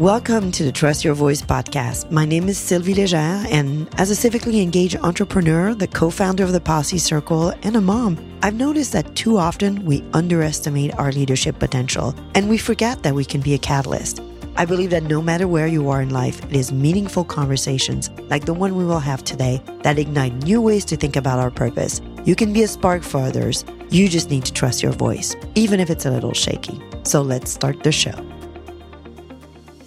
Welcome to the Trust Your Voice podcast. My name is Sylvie Légère, and as a civically engaged entrepreneur, the co founder of the Policy Circle, and a mom, I've noticed that too often we underestimate our leadership potential and we forget that we can be a catalyst. I believe that no matter where you are in life, it is meaningful conversations like the one we will have today that ignite new ways to think about our purpose. You can be a spark for others. You just need to trust your voice, even if it's a little shaky. So let's start the show.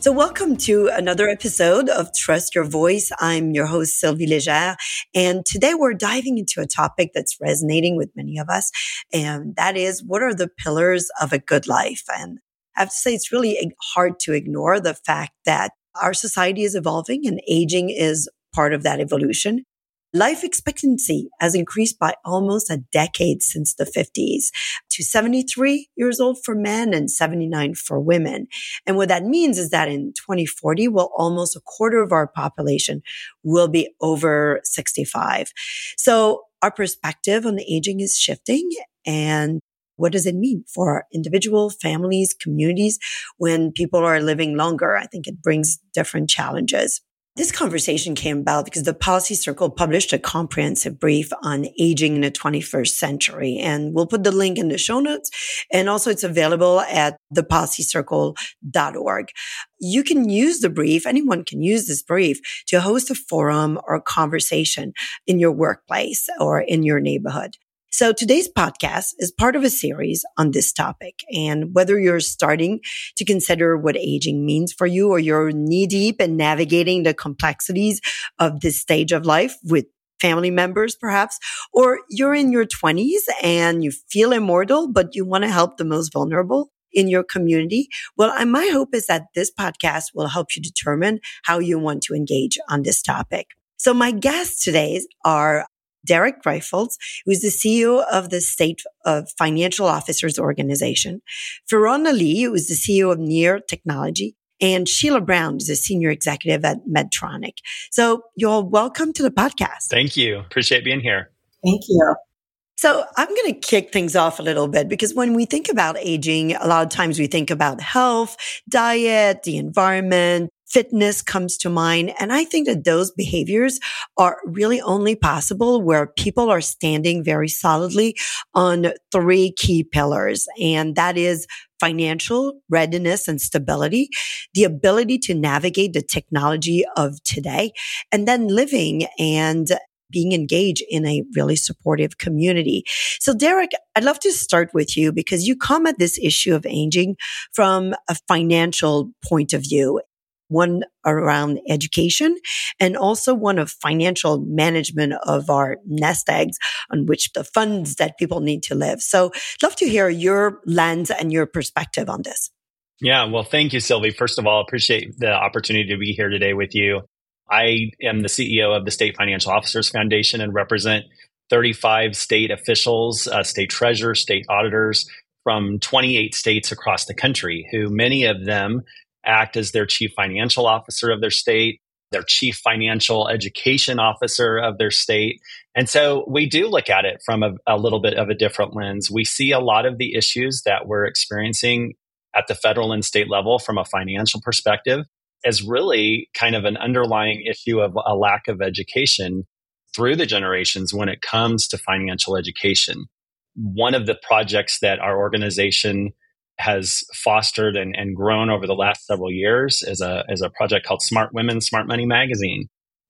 So, welcome to another episode of Trust Your Voice. I'm your host, Sylvie Légère. And today we're diving into a topic that's resonating with many of us. And that is what are the pillars of a good life? And I have to say, it's really hard to ignore the fact that our society is evolving and aging is part of that evolution. Life expectancy has increased by almost a decade since the 50s to 73 years old for men and 79 for women. And what that means is that in 2040, well, almost a quarter of our population will be over 65. So our perspective on the aging is shifting and what does it mean for our individual families, communities when people are living longer? I think it brings different challenges. This conversation came about because the Policy Circle published a comprehensive brief on aging in the 21st century. And we'll put the link in the show notes. And also it's available at thepolicycircle.org. You can use the brief. Anyone can use this brief to host a forum or a conversation in your workplace or in your neighborhood. So today's podcast is part of a series on this topic. And whether you're starting to consider what aging means for you or you're knee deep in navigating the complexities of this stage of life with family members, perhaps, or you're in your twenties and you feel immortal, but you want to help the most vulnerable in your community. Well, my hope is that this podcast will help you determine how you want to engage on this topic. So my guests today are Derek Kreifels, who's the CEO of the State of Financial Officers Organization, Ferona Lee, who is the CEO of Near Technology, and Sheila Brown is a senior executive at Medtronic. So you're welcome to the podcast. Thank you. Appreciate being here. Thank you. So I'm going to kick things off a little bit because when we think about aging, a lot of times we think about health, diet, the environment, fitness comes to mind. And I think that those behaviors are really only possible where people are standing very solidly on three key pillars. And that is financial readiness and stability, the ability to navigate the technology of today, and then living and being engaged in a really supportive community. So Derek, I'd love to start with you because you come at this issue of aging from a financial point of view one around education and also one of financial management of our nest eggs on which the funds that people need to live. So love to hear your lens and your perspective on this. Yeah, well, thank you, Sylvie. First of all, appreciate the opportunity to be here today with you. I am the CEO of the State Financial Officers Foundation and represent 35 state officials, uh, state treasurers, state auditors from 28 states across the country, who many of them act as their chief financial officer of their state, their chief financial education officer of their state. And so we do look at it from a, a, little bit of a different lens. We see a lot of the issues that we're experiencing at the federal and state level from a financial perspective as really kind of an underlying issue of a lack of education through the generations when it comes to financial education. One of the projects that our organization has fostered and, and grown over the last several years is a, is a project called Smart Women, Smart Money Magazine.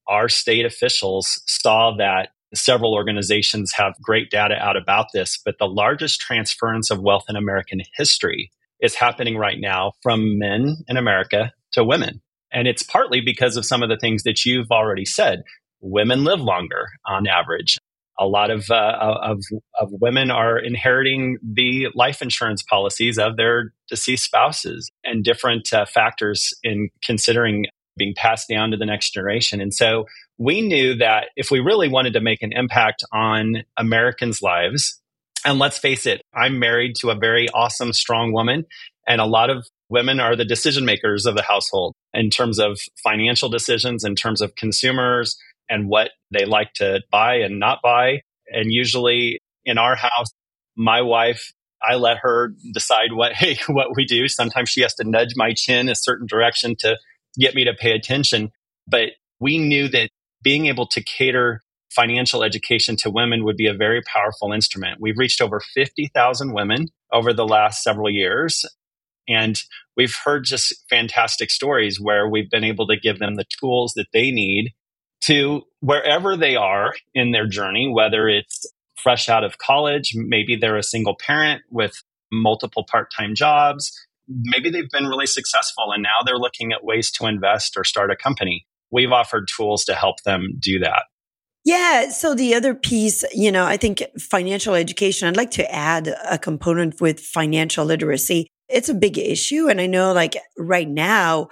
Our state officials saw that several organizations have great data out about this, but the largest transference of wealth in American history is happening right now from men in America to women. And it's partly because of some of the things that you've already said. Women live longer on average a lot of, uh, of, of women are inheriting the life insurance policies of their deceased spouses and different uh, factors in considering being passed down to the next generation. And so we knew that if we really wanted to make an impact on Americans' lives, and let's face it, I'm married to a very awesome, strong woman, and a lot of women are the decision makers of the household in terms of financial decisions, in terms of consumers, and what they like to buy and not buy. And usually in our house, my wife I let her decide what hey what we do. Sometimes she has to nudge my chin a certain direction to get me to pay attention. But we knew that being able to cater financial education to women would be a very powerful instrument. We've reached over 50,000 women over the last several years. And we've heard just fantastic stories where we've been able to give them the tools that they need to wherever they are in their journey, whether it's fresh out of college, maybe they're a single parent with multiple part time jobs, maybe they've been really successful and now they're looking at ways to invest or start a company. We've offered tools to help them do that. Yeah. So the other piece, you know, I think financial education, I'd like to add a component with financial literacy. It's a big issue. And I know like right now,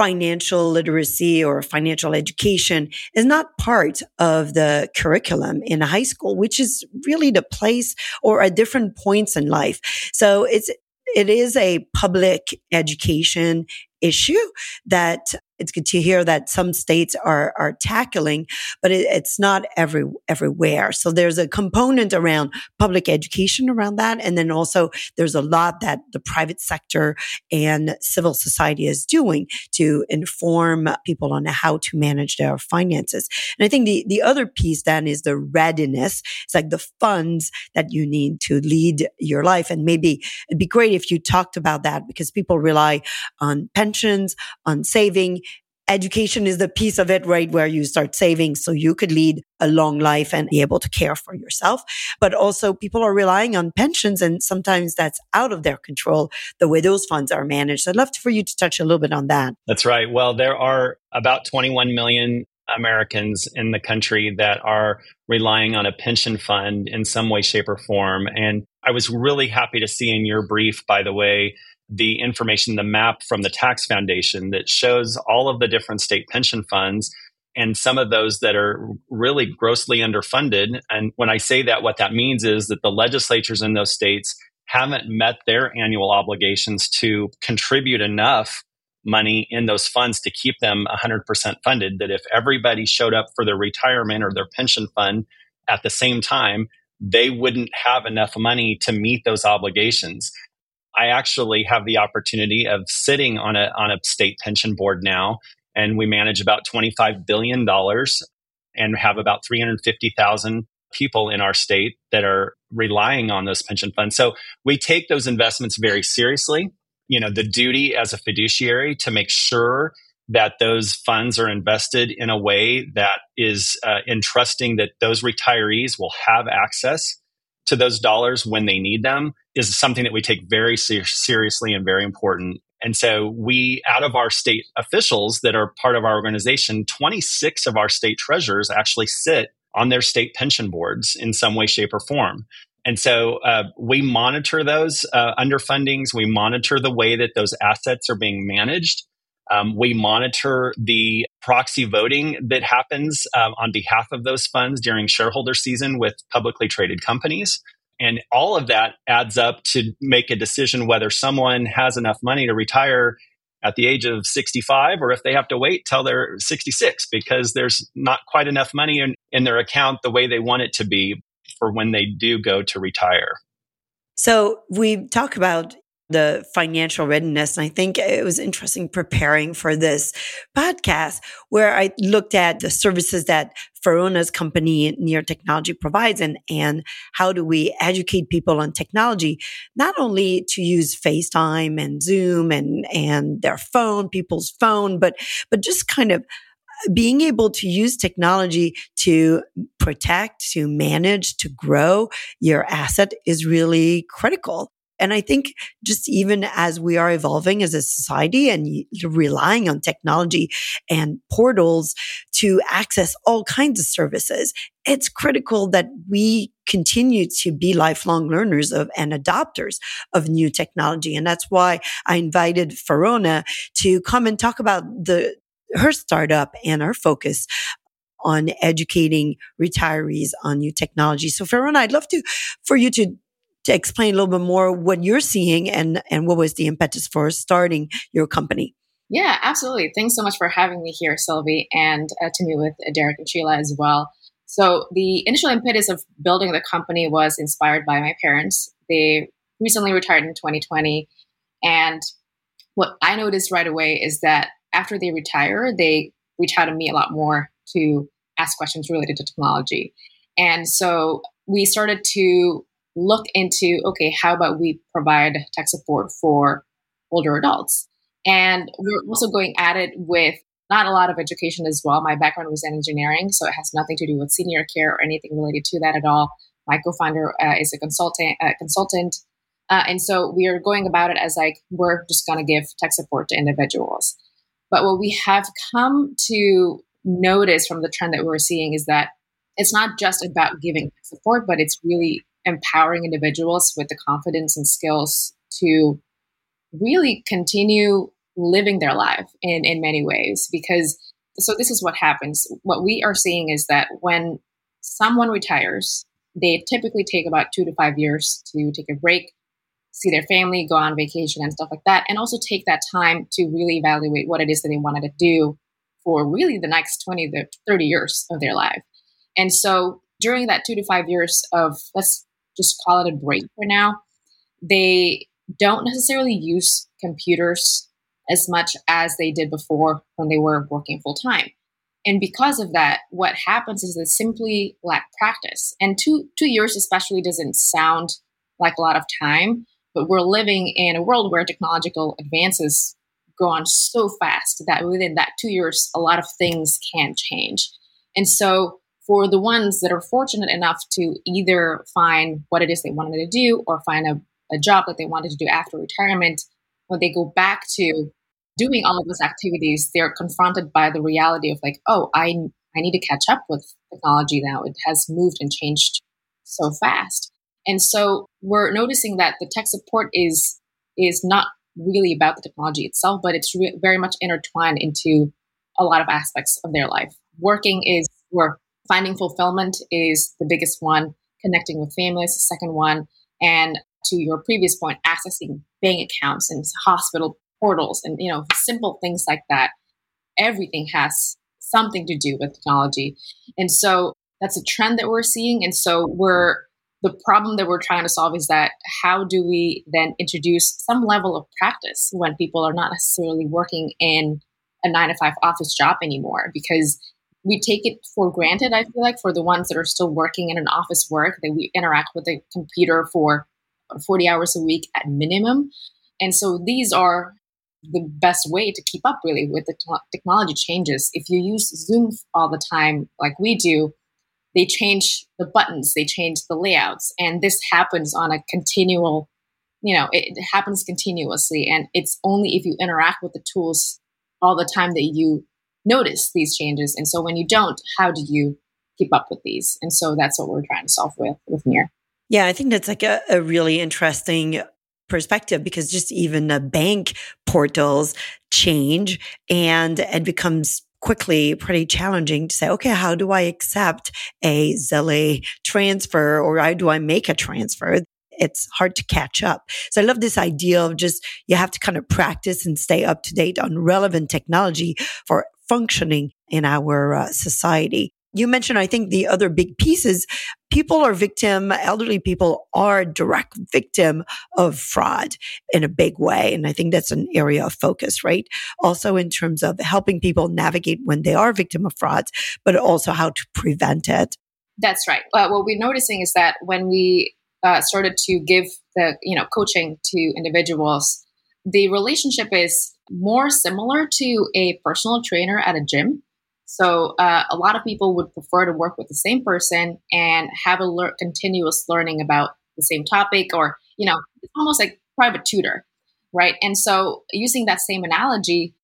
financial literacy or financial education is not part of the curriculum in high school, which is really the place or at different points in life. So it's, it is a public education issue that it's good to hear that some states are are tackling, but it, it's not every everywhere. So there's a component around public education around that, and then also there's a lot that the private sector and civil society is doing to inform people on how to manage their finances. And I think the the other piece then is the readiness. It's like the funds that you need to lead your life, and maybe it'd be great if you talked about that because people rely on pensions, on saving, education is the piece of it, right? Where you start saving so you could lead a long life and be able to care for yourself. But also people are relying on pensions and sometimes that's out of their control, the way those funds are managed. I'd love for you to touch a little bit on that. That's right. Well, there are about 21 million Americans in the country that are relying on a pension fund in some way, shape, or form. And I was really happy to see in your brief, by the way, the information, the map from the tax foundation that shows all of the different state pension funds and some of those that are really grossly underfunded. And when I say that, what that means is that the legislatures in those states haven't met their annual obligations to contribute enough money in those funds to keep them 100% funded. That if everybody showed up for their retirement or their pension fund at the same time, they wouldn't have enough money to meet those obligations. I actually have the opportunity of sitting on a on a state pension board now, and we manage about twenty five billion dollars, and have about three hundred fifty thousand people in our state that are relying on those pension funds. So we take those investments very seriously. You know, the duty as a fiduciary to make sure that those funds are invested in a way that is uh, entrusting that those retirees will have access to those dollars when they need them is something that we take very ser- seriously and very important. And so we, out of our state officials that are part of our organization, 26 of our state treasurers actually sit on their state pension boards in some way, shape, or form. And so uh, we monitor those uh, underfundings. We monitor the way that those assets are being managed. Um, we monitor the proxy voting that happens um, on behalf of those funds during shareholder season with publicly traded companies. And all of that adds up to make a decision whether someone has enough money to retire at the age of 65 or if they have to wait till they're 66 because there's not quite enough money in, in their account the way they want it to be for when they do go to retire. So we talk about the financial readiness. And I think it was interesting preparing for this podcast where I looked at the services that Ferona's company Near Technology provides and, and how do we educate people on technology, not only to use FaceTime and Zoom and, and their phone, people's phone, but, but just kind of uh, being able to use technology to protect, to manage, to grow your asset is really critical. And I think just even as we are evolving as a society and relying on technology and portals to access all kinds of services, it's critical that we continue to be lifelong learners of and adopters of new technology. And that's why I invited Ferona to come and talk about the her startup and her focus on educating retirees on new technology. So Ferona, I'd love to for you to to explain a little bit more what you're seeing and, and what was the impetus for starting your company. Yeah, absolutely. Thanks so much for having me here, Sylvie, and uh, to meet with Derek and Sheila as well. So, the initial impetus of building the company was inspired by my parents. They recently retired in 2020. And what I noticed right away is that after they retire, they reach out to me a lot more to ask questions related to technology. And so we started to look into okay, how about we provide tech support for older adults? And we're also going at it with not a lot of education as well. My background was in engineering, so it has nothing to do with senior care or anything related to that at all. My co-founder uh, is a consultant, uh, consultant, uh, and so we are going about it as like we're just going to give tech support to individuals. But what we have come to notice from the trend that we're seeing is that it's not just about giving support, but it's really empowering individuals with the confidence and skills to really continue living their life in, in many ways. Because, so this is what happens. What we are seeing is that when someone retires, they typically take about two to five years to take a break, see their family, go on vacation, and stuff like that, and also take that time to really evaluate what it is that they wanted to do for really the next 20 to 30 years of their life. And so during that two to five years of, let's just call it a break for now, they don't necessarily use computers as much as they did before when they were working full time. And because of that, what happens is they simply lack practice. And two two years especially doesn't sound like a lot of time, but we're living in a world where technological advances go on so fast that within that two years, a lot of things can change. And so for the ones that are fortunate enough to either find what it is they wanted to do or find a, a job that they wanted to do after retirement, when they go back to doing all of those activities, they're confronted by the reality of like, oh, I I need to catch up with technology now. It has moved and changed so fast. And so we're noticing that the tech support is is not really about the technology itself, but it's re- very much intertwined into a lot of aspects of their life. Working is work. Finding fulfillment is the biggest one. Connecting with families, the second one. And to your previous point, accessing bank accounts and hospital portals and you know simple things like that. Everything has something to do with technology, and so that's a trend that we're seeing. And so we're the problem that we're trying to solve is that how do we then introduce some level of practice when people are not necessarily working in a nine to five office job anymore because we take it for granted i feel like for the ones that are still working in an office work that we interact with a computer for 40 hours a week at minimum. And so these are the best way to keep up really with the technology changes. If you use zoom all the time like we do they change the buttons, they change the layouts, and this happens on a continual, you know, it happens continuously, and it's only if you interact with the tools all the time that you notice these changes. And so when you don't, how do you keep up with these? And so that's what we're trying to solve with with Near. Yeah, I think that's like a, a really interesting perspective because just even the bank portals change and it becomes quickly pretty challenging to say, okay, how do I accept a Zelle transfer or how do I make a transfer? It's hard to catch up. So I love this idea of just you have to kind of practice and stay up to date on relevant technology for functioning in our uh, society you mentioned, I think the other big piece is people are victim, elderly people are direct victim of fraud in a big way. And I think that's an area of focus, right? Also in terms of helping people navigate when they are victim of frauds, but also how to prevent it. That's right. Uh, what we're noticing is that when we uh, started to give the, you know, coaching to individuals, the relationship is more similar to a personal trainer at a gym so uh, a lot of people would prefer to work with the same person and have a le- continuous learning about the same topic, or you know, it's almost like private tutor, right? And so using that same analogy,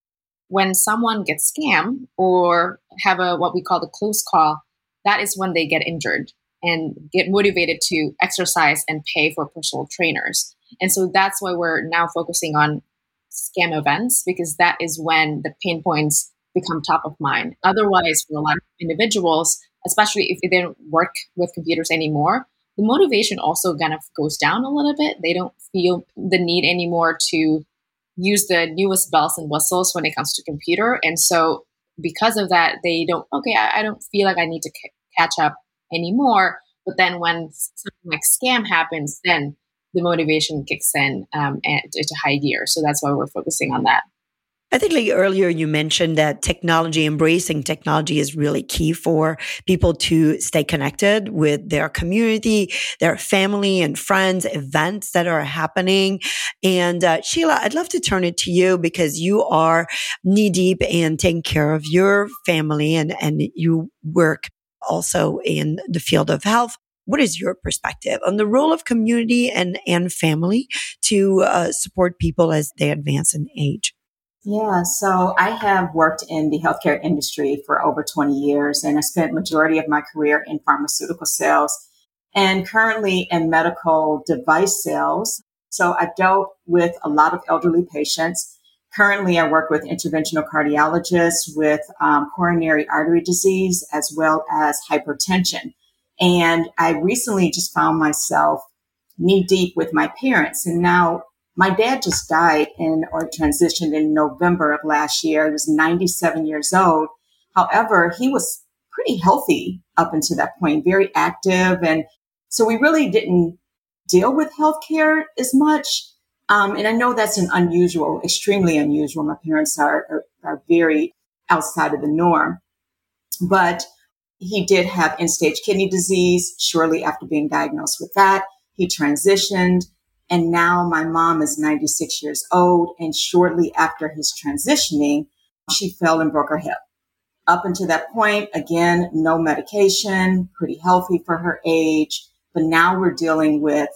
when someone gets scammed or have a what we call the close call, that is when they get injured and get motivated to exercise and pay for personal trainers. And so that's why we're now focusing on scam events because that is when the pain points become top of mind. Otherwise, for a lot of individuals, especially if they don't work with computers anymore, the motivation also kind of goes down a little bit. They don't feel the need anymore to use the newest bells and whistles when it comes to computer. And so because of that, they don't, okay, I, I don't feel like I need to c- catch up anymore. But then when something like scam happens, then the motivation kicks in um, and into high gear. So that's why we're focusing on that. I think like earlier you mentioned that technology, embracing technology is really key for people to stay connected with their community, their family and friends, events that are happening. And uh, Sheila, I'd love to turn it to you because you are knee deep in taking care of your family and, and you work also in the field of health. What is your perspective on the role of community and, and family to uh, support people as they advance in age? Yeah, so I have worked in the healthcare industry for over 20 years and I spent majority of my career in pharmaceutical sales and currently in medical device sales. So I've dealt with a lot of elderly patients. Currently, I work with interventional cardiologists with um, coronary artery disease as well as hypertension. And I recently just found myself knee deep with my parents. And now my dad just died in or transitioned in November of last year. He was 97 years old. However, he was pretty healthy up until that point, very active. And so we really didn't deal with healthcare as much. Um, and I know that's an unusual, extremely unusual. My parents are, are, are very outside of the norm. But he did have end stage kidney disease shortly after being diagnosed with that. He transitioned. And now my mom is 96 years old. And shortly after his transitioning, she fell and broke her hip. Up until that point, again, no medication, pretty healthy for her age. But now we're dealing with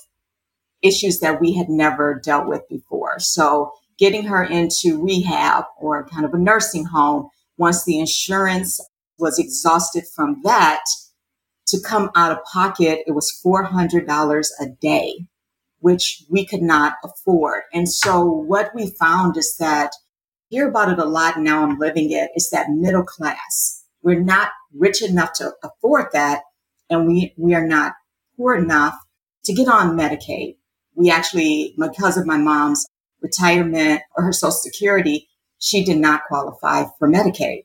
issues that we had never dealt with before. So getting her into rehab or kind of a nursing home once the insurance was exhausted from that to come out of pocket, it was $400 a day which we could not afford. And so what we found is that hear about it a lot now I'm living it is that middle class. We're not rich enough to afford that and we we are not poor enough to get on Medicaid. We actually because of my mom's retirement or her social security, she did not qualify for Medicaid.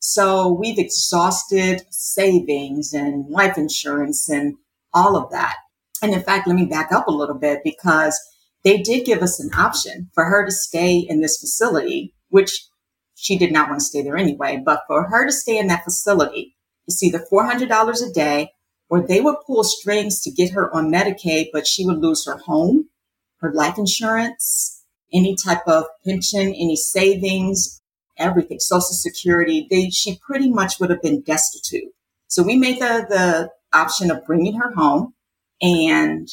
So we've exhausted savings and life insurance and all of that. And in fact, let me back up a little bit because they did give us an option for her to stay in this facility, which she did not want to stay there anyway, but for her to stay in that facility, it's either $400 a day or they would pull strings to get her on Medicaid, but she would lose her home, her life insurance, any type of pension, any savings, everything, social security. They, she pretty much would have been destitute. So we made the, the option of bringing her home and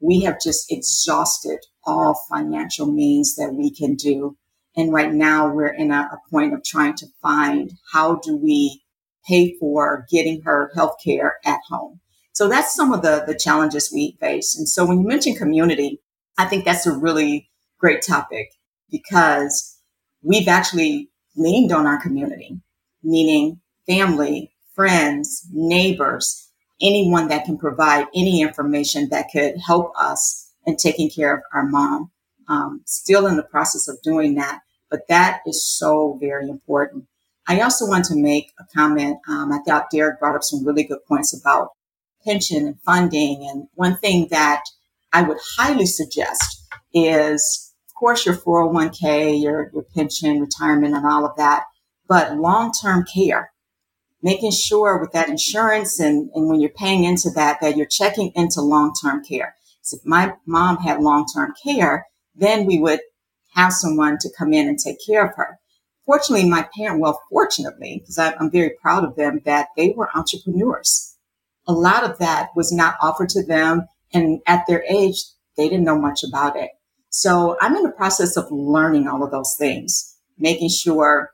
we have just exhausted all financial means that we can do. And right now we're in a, a point of trying to find how do we pay for getting her health care at home. So that's some of the, the challenges we face. And so when you mention community, I think that's a really great topic because we've actually leaned on our community, meaning family, friends, neighbors, anyone that can provide any information that could help us in taking care of our mom. Um, still in the process of doing that, but that is so very important. I also want to make a comment. Um, I thought Derek brought up some really good points about pension and funding. And one thing that I would highly suggest is, course, your 401k, your, your pension, retirement, and all of that, but long term care making sure with that insurance and, and when you're paying into that, that you're checking into long-term care. So if my mom had long-term care, then we would have someone to come in and take care of her. Fortunately, my parent, well, fortunately, because I'm very proud of them that they were entrepreneurs. A lot of that was not offered to them. And at their age, they didn't know much about it. So I'm in the process of learning all of those things, making sure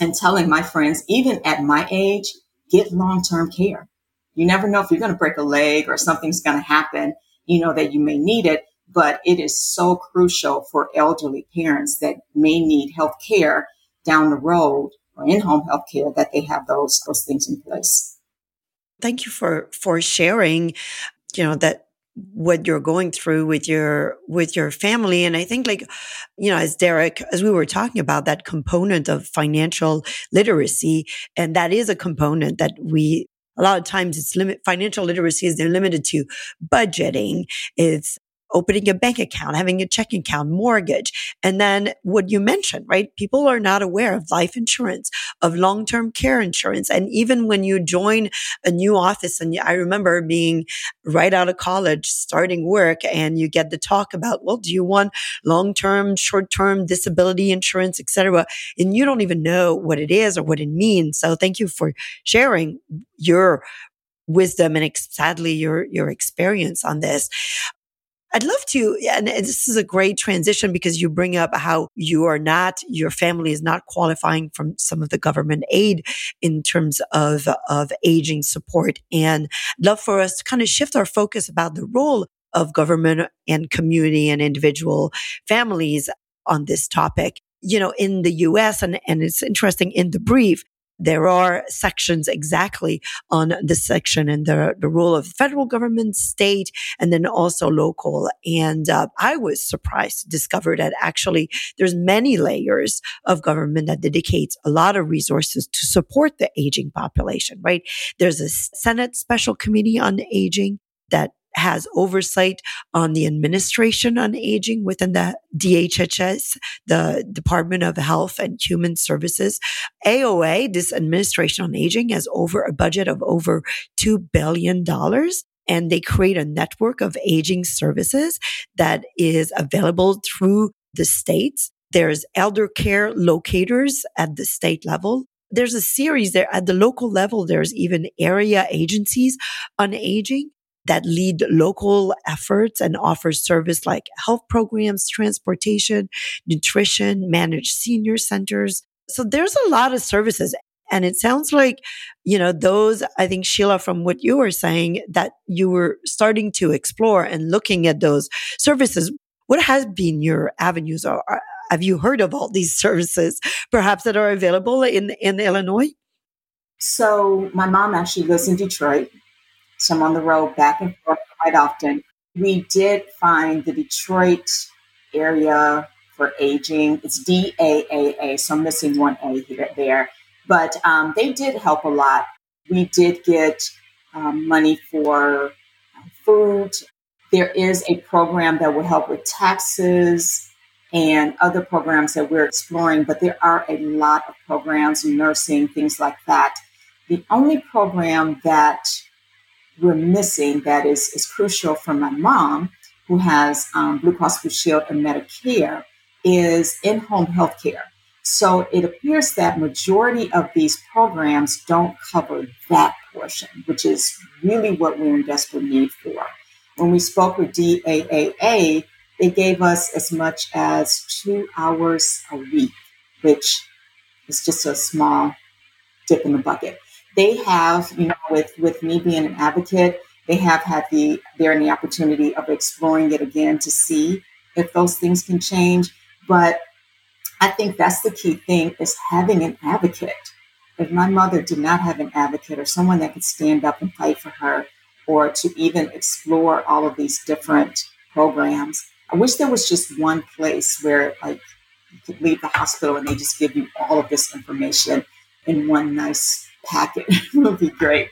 and telling my friends, even at my age, get long term care. You never know if you're going to break a leg or something's going to happen, you know, that you may need it. But it is so crucial for elderly parents that may need health care down the road or in home health care that they have those, those things in place. Thank you for, for sharing, you know, that what you're going through with your with your family. And i think like you know as derek as we were talking about that component of financial literacy and that is a component that we a lot of times it's limit financial literacy is limited to budgeting. It's opening a bank account, having a checking account, mortgage. And then what you mentioned, right? People are not aware of life insurance, of long-term care insurance. And even when you join a new office, and I remember being right out of college, starting work, and you get the talk about, well, do you want long-term, short-term disability insurance, etc. And you don't even know what it is or what it means. So thank you for sharing your wisdom and sadly your your experience on this. I'd love to, and this is a great transition because you bring up how you are not, your family is not qualifying from some of the government aid in terms of, of aging support. And I'd love for us to kind of shift our focus about the role of government and community and individual families on this topic. You know, in the US, and, and it's interesting in the brief, there are sections exactly on this section and the, the role of federal government, state, and then also local. And uh, I was surprised to discover that actually there's many layers of government that dedicates a lot of resources to support the aging population, right? There's a Senate special committee on aging that has oversight on the administration on aging within the DHHS, the Department of Health and Human Services. AOA, this administration on aging has over a budget of over $2 billion and they create a network of aging services that is available through the states. There's elder care locators at the state level. There's a series there at the local level. There's even area agencies on aging that lead local efforts and offer service like health programs, transportation, nutrition, manage senior centers. So there's a lot of services. And it sounds like, you know, those, I think, Sheila, from what you were saying, that you were starting to explore and looking at those services. What has been your avenues or uh, have you heard of all these services perhaps that are available in, in Illinois? So my mom actually lives in Detroit. So I'm on the road back and forth quite often. We did find the Detroit area for aging. It's DAAA, so I'm missing one A here there. But um, they did help a lot. We did get um, money for uh, food. There is a program that will help with taxes and other programs that we're exploring, but there are a lot of programs, nursing, things like that. The only program that we're missing that is, is crucial for my mom, who has um, Blue Cross Blue Shield and Medicare, is in-home health care. So it appears that majority of these programs don't cover that portion, which is really what we're in desperate need for. When we spoke with DAAA, they gave us as much as two hours a week, which is just a small dip in the bucket they have, you know, with with me being an advocate, they have had the they're in the opportunity of exploring it again to see if those things can change. But I think that's the key thing is having an advocate. If my mother did not have an advocate or someone that could stand up and fight for her or to even explore all of these different programs, I wish there was just one place where like you could leave the hospital and they just give you all of this information in one nice packet would be great.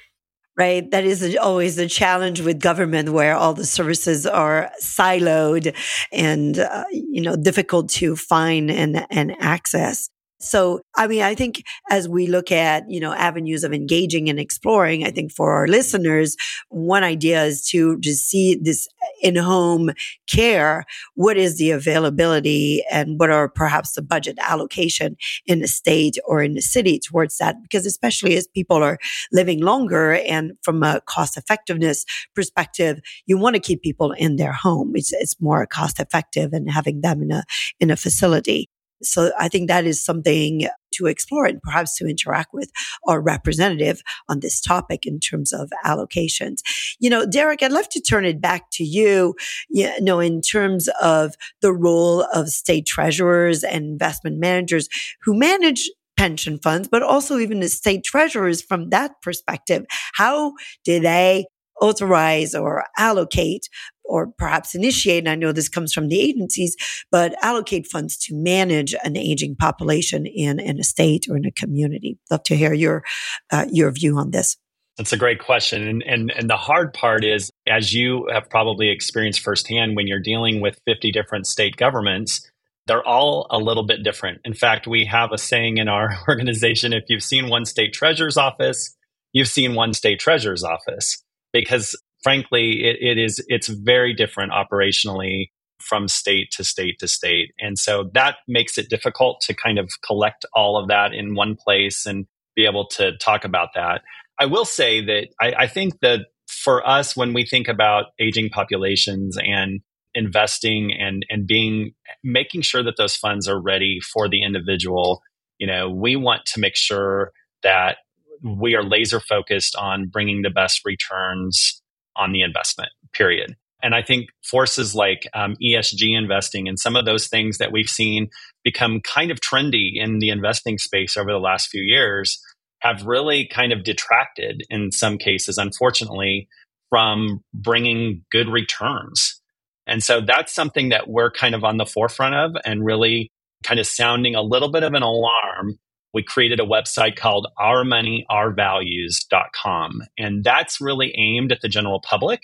Right. That is always a challenge with government where all the services are siloed and, uh, you know, difficult to find and, and access. So, I mean, I think as we look at, you know, avenues of engaging and exploring, I think for our listeners, one idea is to just see this in-home care. What is the availability and what are perhaps the budget allocation in the state or in the city towards that? Because especially as people are living longer and from a cost effectiveness perspective, you want to keep people in their home. It's, it's more cost effective than having them in a, in a facility. So I think that is something to explore and perhaps to interact with our representative on this topic in terms of allocations. You know, Derek, I'd love to turn it back to you, you know, in terms of the role of state treasurers and investment managers who manage pension funds, but also even the state treasurers from that perspective. How do they authorize or allocate or perhaps initiate, and I know this comes from the agencies, but allocate funds to manage an aging population in, in a state or in a community. Love to hear your uh, your view on this. That's a great question, and and and the hard part is as you have probably experienced firsthand when you're dealing with 50 different state governments, they're all a little bit different. In fact, we have a saying in our organization if you've seen one state treasurer's office, you've seen one state treasurer's office because frankly it, it is it's very different operationally from state to state to state. And so that makes it difficult to kind of collect all of that in one place and be able to talk about that. I will say that I, I think that for us when we think about aging populations and investing and and being making sure that those funds are ready for the individual you know we want to make sure that we are laser focused on bringing the best returns on the investment period and i think forces like um, esg investing and some of those things that we've seen become kind of trendy in the investing space over the last few years have really kind of detracted in some cases unfortunately from bringing good returns and so that's something that we're kind of on the forefront of and really kind of sounding a little bit of an alarm. We created a website called ourmoneyourvalues.com. And that's really aimed at the general public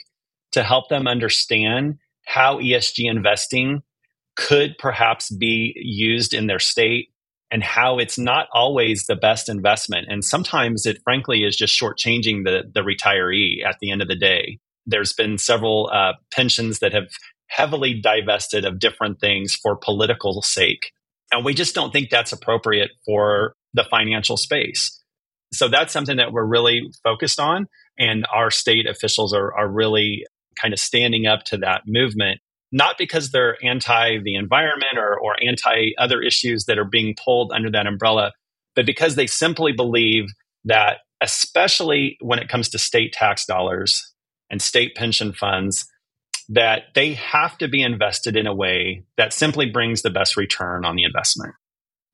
to help them understand how ESG investing could perhaps be used in their state and how it's not always the best investment. And sometimes it frankly is just shortchanging the, the retiree at the end of the day. There's been several uh, pensions that have heavily divested of different things for political sake. And we just don't think that's appropriate for the financial space. So that's something that we're really focused on. And our state officials are, are really kind of standing up to that movement, not because they're anti the environment or, or anti other issues that are being pulled under that umbrella, but because they simply believe that, especially when it comes to state tax dollars and state pension funds, that they have to be invested in a way that simply brings the best return on the investment.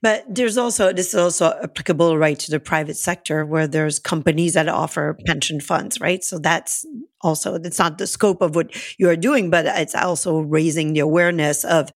But there's also, this is also applicable, right, to the private sector where there's companies that offer pension funds, right? So that's also, it's not the scope of what you're doing, but it's also raising the awareness of,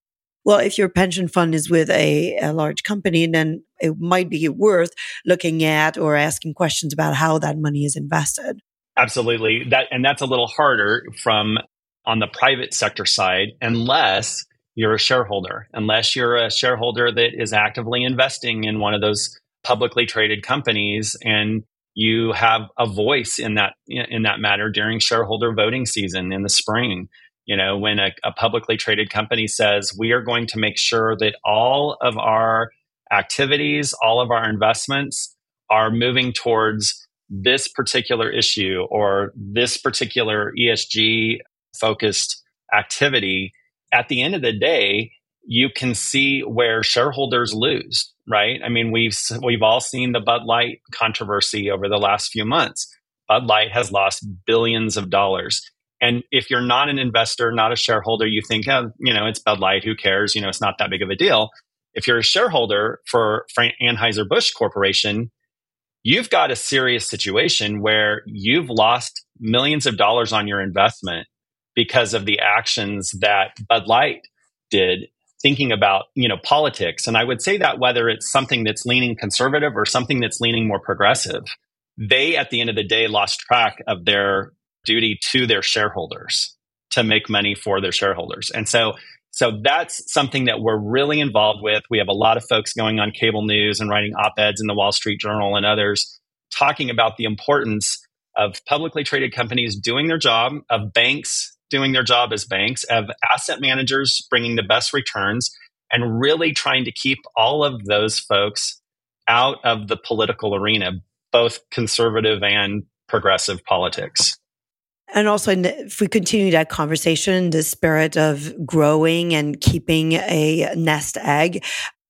well, if your pension fund is with a, a large company, then it might be worth looking at or asking questions about how that money is invested. Absolutely. That and that's a little harder from on the private sector side unless you're a shareholder, unless you're a shareholder that is actively investing in one of those publicly traded companies and you have a voice in that in that matter during shareholder voting season in the spring. You know when a, a, publicly traded company says we are going to make sure that all of our activities all of our investments are moving towards this particular issue or this particular esg focused activity, at the end of the day, you can see where shareholders lose, right? I mean, we've we've all seen the Bud Light controversy over the last few months. Bud Light has lost billions of dollars. And if you're not an investor, not a shareholder, you think, oh, you know, it's Bud Light, who cares? You know, it's not that big of a deal. If you're a shareholder for Anheuser-Busch Corporation, you've got a serious situation where you've lost millions of dollars on your investment because of the actions that Bud Light did thinking about you know politics. And i would say that whether it's something that's leaning conservative or something that's leaning more progressive they at the end of the day lost track of their duty to their shareholders to make money for their shareholders. And so so that's something that we're really involved with. We have a lot of folks going on cable news and writing op-eds in the wall street journal and others talking about the importance of publicly traded companies doing their job of banks doing their job as banks, of asset managers bringing the best returns, and really trying to keep all of those folks out of the political arena, both conservative and progressive politics. And also, if we continue that conversation, the spirit of growing and keeping a nest egg,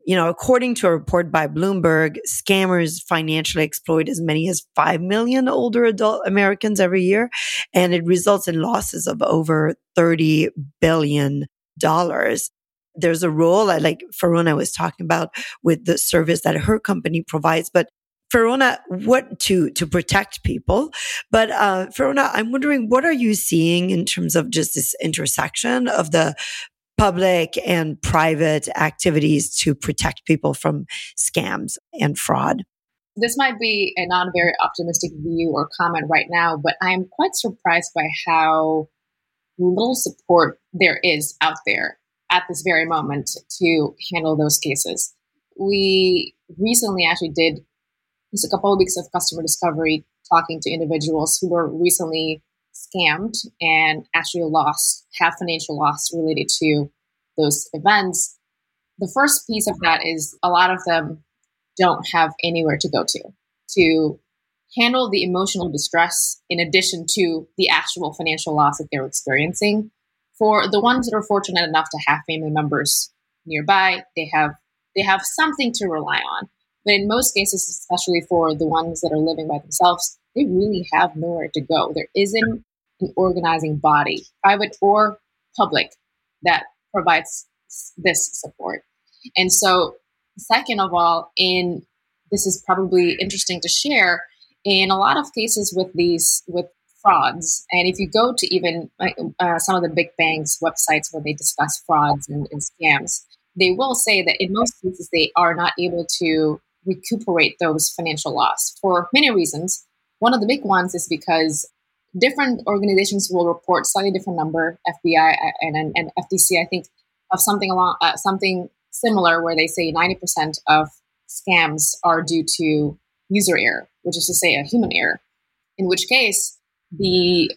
you know, according to a report by Bloomberg, scammers financially exploit as many as 5 million older adult Americans every year. And it results in losses of over $30 billion. There's a role like Ferona was talking about with the service that her company provides, but Ferona, what to to protect people, but uh, Ferona, I'm wondering what are you seeing in terms of just this intersection of the public and private activities to protect people from scams and fraud. This might be a not very optimistic view or comment right now, but I'm quite surprised by how little support there is out there at this very moment to handle those cases. We recently actually did just a couple of weeks of customer discovery talking to individuals who were recently scammed and actually lost, have financial loss related to those events. The first piece of that is a lot of them don't have anywhere to go to to handle the emotional distress in addition to the actual financial loss that they're experiencing. For the ones that are fortunate enough to have family members nearby, they have they have something to rely on. But in most cases, especially for the ones that are living by themselves, they really have nowhere to go. There isn't an organizing body, private or public, that provides this support. And so, second of all, in this is probably interesting to share in a lot of cases with these with frauds and if you go to even uh, some of the big banks websites where they discuss frauds and, and scams they will say that in most cases they are not able to recuperate those financial loss for many reasons one of the big ones is because different organizations will report slightly different number fbi and, and, and ftc i think of something along uh, something similar where they say 90% of scams are due to user error, which is to say a human error, in which case the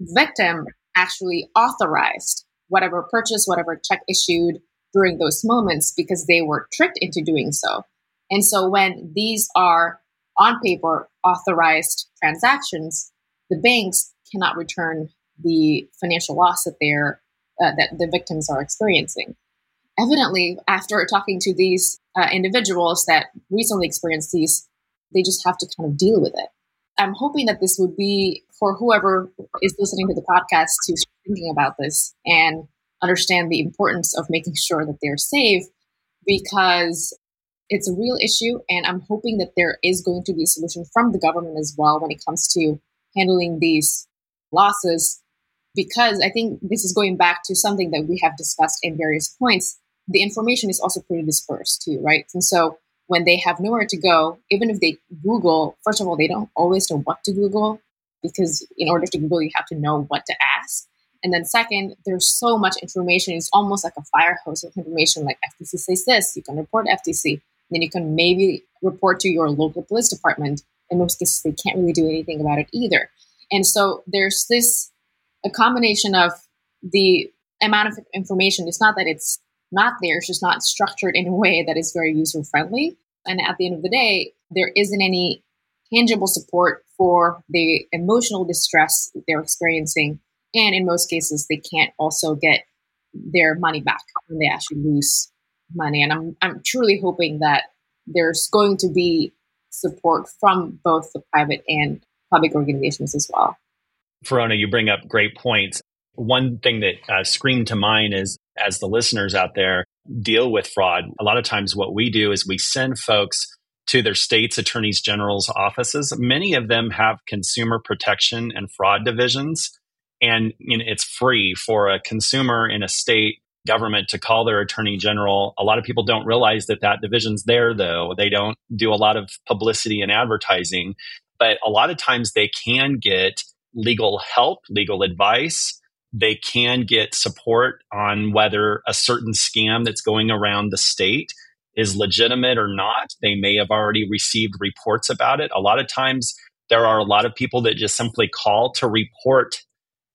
victim actually authorized whatever purchase, whatever check issued during those moments because they were tricked into doing so. And so when these are on paper authorized transactions, the banks cannot return the financial loss that they're uh, that the victims are experiencing evidently, after talking to these uh, individuals that recently experienced these, they just have to kind of deal with it. I'm hoping that this would be for whoever is listening to the podcast to thinking about this and understand the importance of making sure that they're safe because it's a real issue. And I'm hoping that there is going to be a solution from the government as well when it comes to handling these losses. Because I think this is going back to something that we have discussed in various points the information is also pretty dispersed too, right? And so when they have nowhere to go, even if they Google, first of all, they don't always know what to Google because in order to Google, you have to know what to ask. And then second, there's so much information. It's almost like a fire hose of information. Like FTC says this, you can report FTC. Then you can maybe report to your local police department. In most cases, they can't really do anything about it either. And so there's this a combination of the amount of information. It's not that it's not there. It's just not structured in a way that is very user friendly. And at the end of the day, there isn't any tangible support for the emotional distress they're experiencing. And in most cases, they can't also get their money back when they actually lose money. And I'm, I'm truly hoping that there's going to be support from both the private and public organizations as well. Ferona, you bring up great points. One thing that uh, screamed to mind is as the listeners out there deal with fraud, a lot of times what we do is we send folks to their state's attorneys general's offices. Many of them have consumer protection and fraud divisions. And you know, it's free for a consumer in a state government to call their attorney general. A lot of people don't realize that that division's there, though. They don't do a lot of publicity and advertising, but a lot of times they can get legal help, legal advice, they can get support on whether a certain scam that's going around the state is legitimate or not. They may have already received reports about it. A lot of times, there are a lot of people that just simply call to report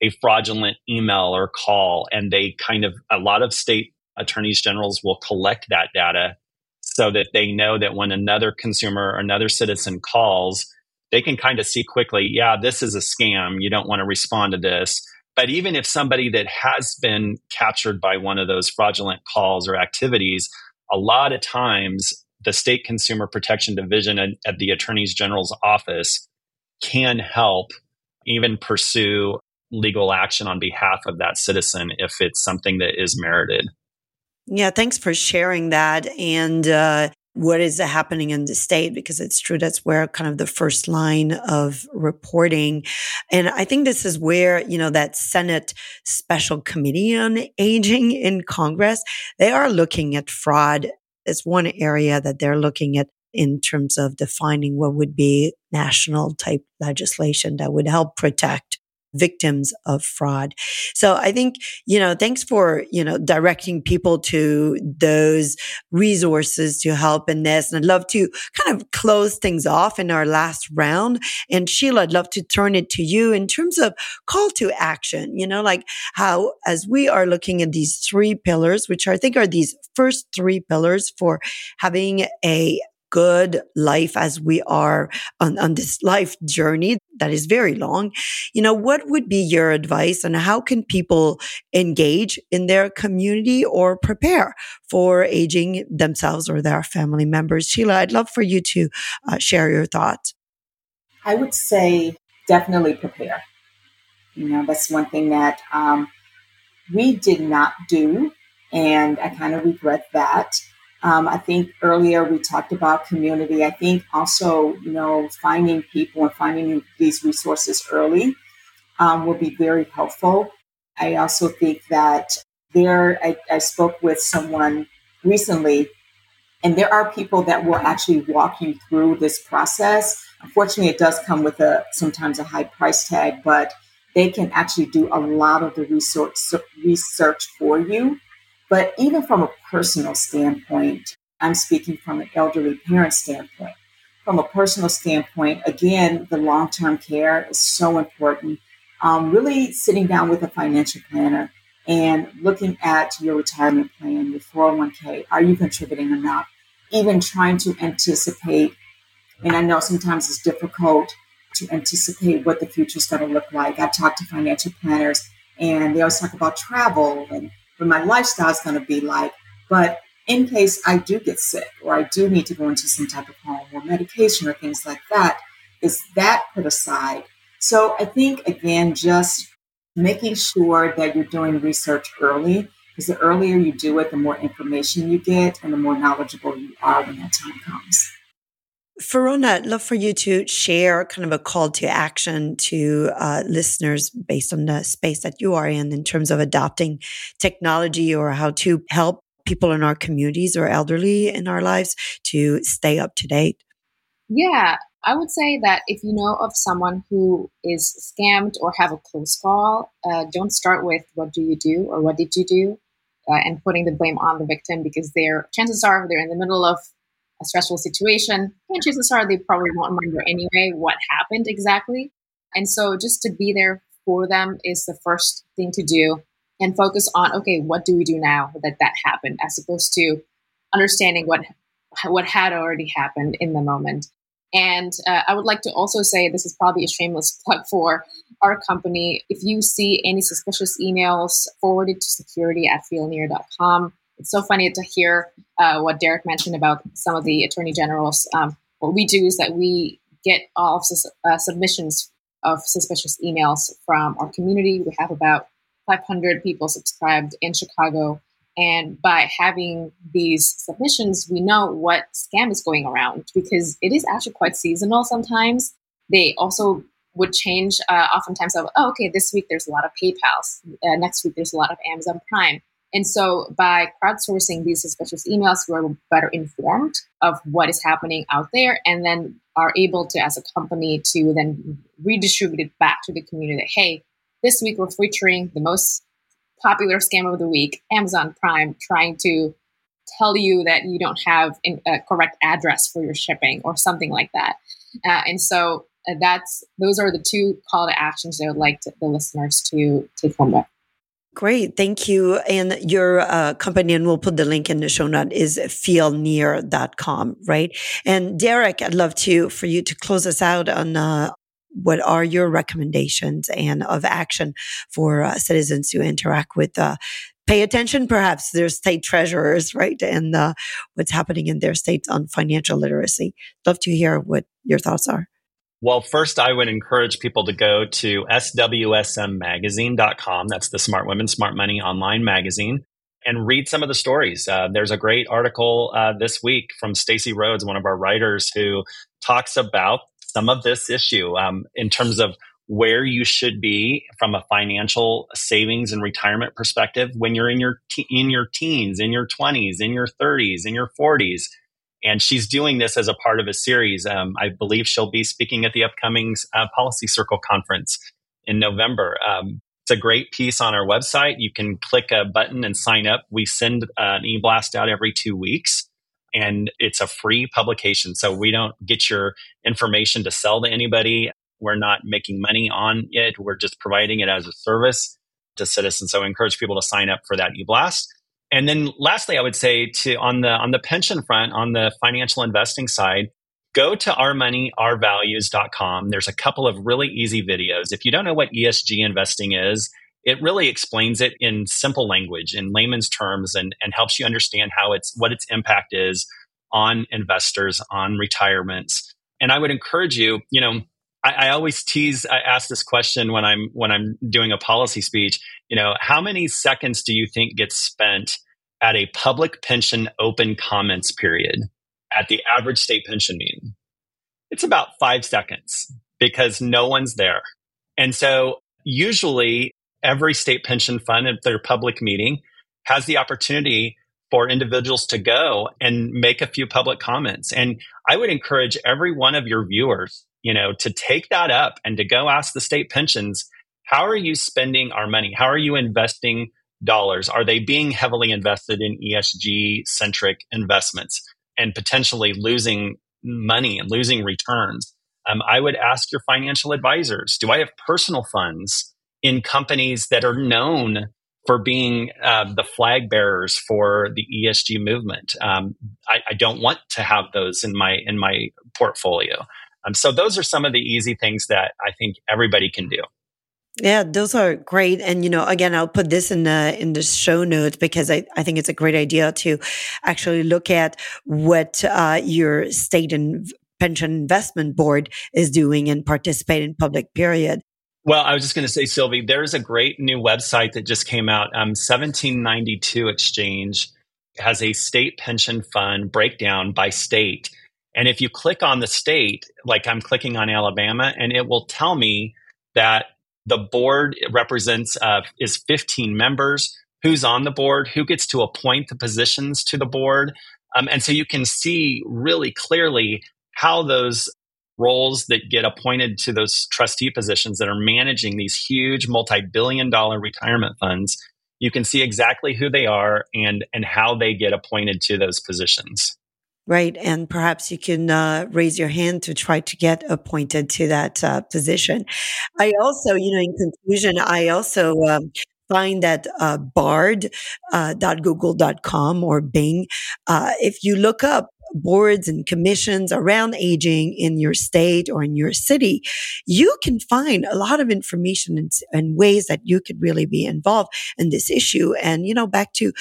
a fraudulent email or call, and they kind of, a lot of state attorneys generals will collect that data so that they know that when another consumer or another citizen calls, they can kind of see quickly, yeah, this is a scam. You don't want to respond to this but even if somebody that has been captured by one of those fraudulent calls or activities, a lot of times the state consumer protection division at, at the attorney's general's office can help even pursue legal action on behalf of that citizen if it's something that is merited. Yeah, thanks for sharing that. And uh, what is happening in the state because it's true that's where kind of the first line of reporting and i think this is where you know that senate special committee on aging in congress they are looking at fraud as one area that they're looking at in terms of defining what would be national type legislation that would help protect victims of fraud. So I think, you know, thanks for, you know, directing people to those resources to help in this. And I'd love to kind of close things off in our last round. And Sheila, I'd love to turn it to you in terms of call to action, you know, like how as we are looking at these three pillars, which I think are these first three pillars for having a good life as we are on, on this life journey that is very long. You know, what would be your advice and how can people engage in their community or prepare for aging themselves or their family members? Sheila, I'd love for you to uh, share your thoughts. I would say definitely prepare. You know, that's one thing that um, we did not do, and I kind of regret that. Um, I think earlier we talked about community. I think also, you know, finding people and finding these resources early um, will be very helpful. I also think that there, I, I spoke with someone recently, and there are people that will actually walk you through this process. Unfortunately, it does come with a sometimes a high price tag, but they can actually do a lot of the research research for you but even from a personal standpoint, I'm speaking from an elderly parent standpoint. From a personal standpoint, again, the long term care is so important. Um, really sitting down with a financial planner and looking at your retirement plan, your 401k. Are you contributing enough? Even trying to anticipate, and I know sometimes it's difficult to anticipate what the future is going to look like. I've talked to financial planners and they always talk about travel and what my lifestyle is going to be like. But in case I do get sick or I do need to go into some type of home or medication or things like that, is that put aside? So I think, again, just making sure that you're doing research early because the earlier you do it, the more information you get and the more knowledgeable you are when that time comes. Ferona, I'd love for you to share kind of a call to action to uh, listeners based on the space that you are in, in terms of adopting technology or how to help people in our communities or elderly in our lives to stay up to date. Yeah, I would say that if you know of someone who is scammed or have a close call, uh, don't start with what do you do or what did you do, uh, and putting the blame on the victim because they're chances are they're in the middle of a stressful situation, and chances are they probably won't remember anyway what happened exactly. And so just to be there for them is the first thing to do and focus on, okay, what do we do now that that happened as opposed to understanding what what had already happened in the moment. And uh, I would like to also say this is probably a shameless plug for our company. If you see any suspicious emails, forwarded to security at feelnear.com it's so funny to hear uh, what Derek mentioned about some of the attorney generals. Um, what we do is that we get all of sus- uh, submissions of suspicious emails from our community. We have about 500 people subscribed in Chicago. And by having these submissions, we know what scam is going around because it is actually quite seasonal sometimes. They also would change uh, oftentimes of, oh, okay, this week there's a lot of PayPal's. Uh, next week there's a lot of Amazon Prime. And so by crowdsourcing these suspicious emails, we're better informed of what is happening out there and then are able to, as a company, to then redistribute it back to the community that, hey, this week we're featuring the most popular scam of the week, Amazon Prime, trying to tell you that you don't have a correct address for your shipping or something like that. Uh, and so uh, that's those are the two call to actions that I would like to, the listeners to take home with. Great. Thank you. And your uh, company, and we'll put the link in the show note, is feelnear.com, right? And Derek, I'd love to, for you to close us out on, uh, what are your recommendations and of action for uh, citizens who interact with uh, pay attention perhaps their state treasurers right and uh, what's happening in their states on financial literacy love to hear what your thoughts are well, first, I would encourage people to go to swsmmagazine.com. That's the Smart Women, Smart Money online magazine and read some of the stories. Uh, there's a great article uh, this week from Stacy Rhodes, one of our writers, who talks about some of this issue um, in terms of where you should be from a financial savings and retirement perspective when you're in your te- in your teens, in your 20s, in your 30s, in your 40s and she's doing this as a part of a series. Um, I believe she'll be speaking at the upcoming uh, Policy Circle conference in November. Um, it's a great piece on our website. You can click a button and sign up. We send uh, an e-blast out every two weeks and it's a free publication. So we don't get your information to sell to anybody. We're not making money on it. We're just providing it as a service to citizens. So I encourage people to sign up for that e-blast. And then lastly, I would say to on the on the pension front, on the financial investing side, go to ourmoneyourvalues.com. There's a couple of really easy videos. If you don't know what ESG investing is, it really explains it in simple language, in layman's terms, and, and helps you understand how it's what its impact is on investors, on retirements. And I would encourage you, you know, I, I always tease, I ask this question when I'm when I'm doing a policy speech, you know, how many seconds do you think gets spent at a public pension open comments period? at the average state pension meeting, it's about five seconds because no one's there. And so usually every state pension fund at their public meeting has the opportunity for individuals to go and make a few public comments. And I would encourage every one of your viewers, you know, to take that up and to go ask the state pensions, how are you spending our money? How are you investing dollars? Are they being heavily invested in ESG centric investments? and potentially losing money and losing returns. Um, I would ask your financial advisors do I have personal funds in companies that are known for being uh, the flag bearers for the ESG movement? Um, I, I, don't want to have those in my in my portfolio. Um, so those are some of the easy things that I think everybody can do. Yeah, those are great. And, you know, again, I'll put this in the, in the show notes because I, I think it's a great idea to actually look at what uh, your state and pension investment board is doing and participate in public period. Well, I was just going to say, Sylvie, there's a great new website that just came out. Um, 1792 Exchange has a state pension fund breakdown by state. And if you click on the state, like I'm clicking on Alabama, and it will tell me that the board represents uh, is 15 members. Who's on the board? Who gets to appoint the positions to the board? Um, and so you can see really clearly how those roles that get appointed to those trustee positions that are managing these huge multi-billion dollar retirement funds you can see exactly who they are and and how they get appointed to those positions Right. And perhaps you can uh, raise your hand to try to get appointed to that uh, position. I also, you know, in conclusion, I also um, find that uh, bard.google.com uh, or Bing, uh, if you look up boards and commissions around aging in your state or in your city, you can find a lot of information and, and, ways that you could really be involved in this issue. And, you know, back to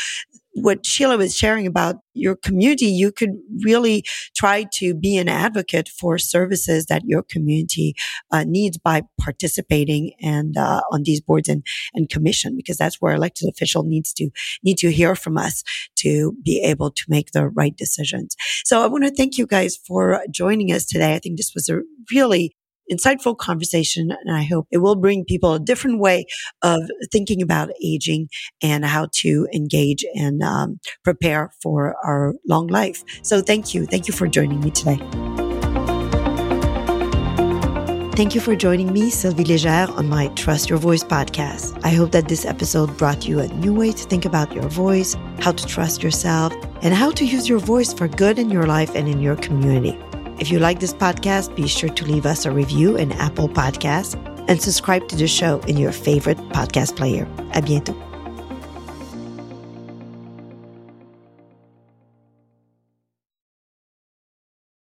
what Sheila was sharing about your community, you could really try to be an advocate for services that your community uh, needs by participating and uh, on these boards and, and commission, because that's where elected official needs to need to hear from us to be able to make the right decisions. So I want to thank you guys for joining us today. I think this was a really insightful conversation. And I hope it will bring people a different way of thinking about aging and how to engage and um, prepare for our long life. So thank you. Thank you for joining me today. Thank you for joining me, Sylvie Légère, on my Trust Your Voice podcast. I hope that this episode brought you a new way to think about your voice, how to trust yourself, and how to use your voice for good in your life and in your community. If you like this podcast, be sure to leave us a review in Apple Podcasts and subscribe to the show in your favorite podcast player. À bientôt.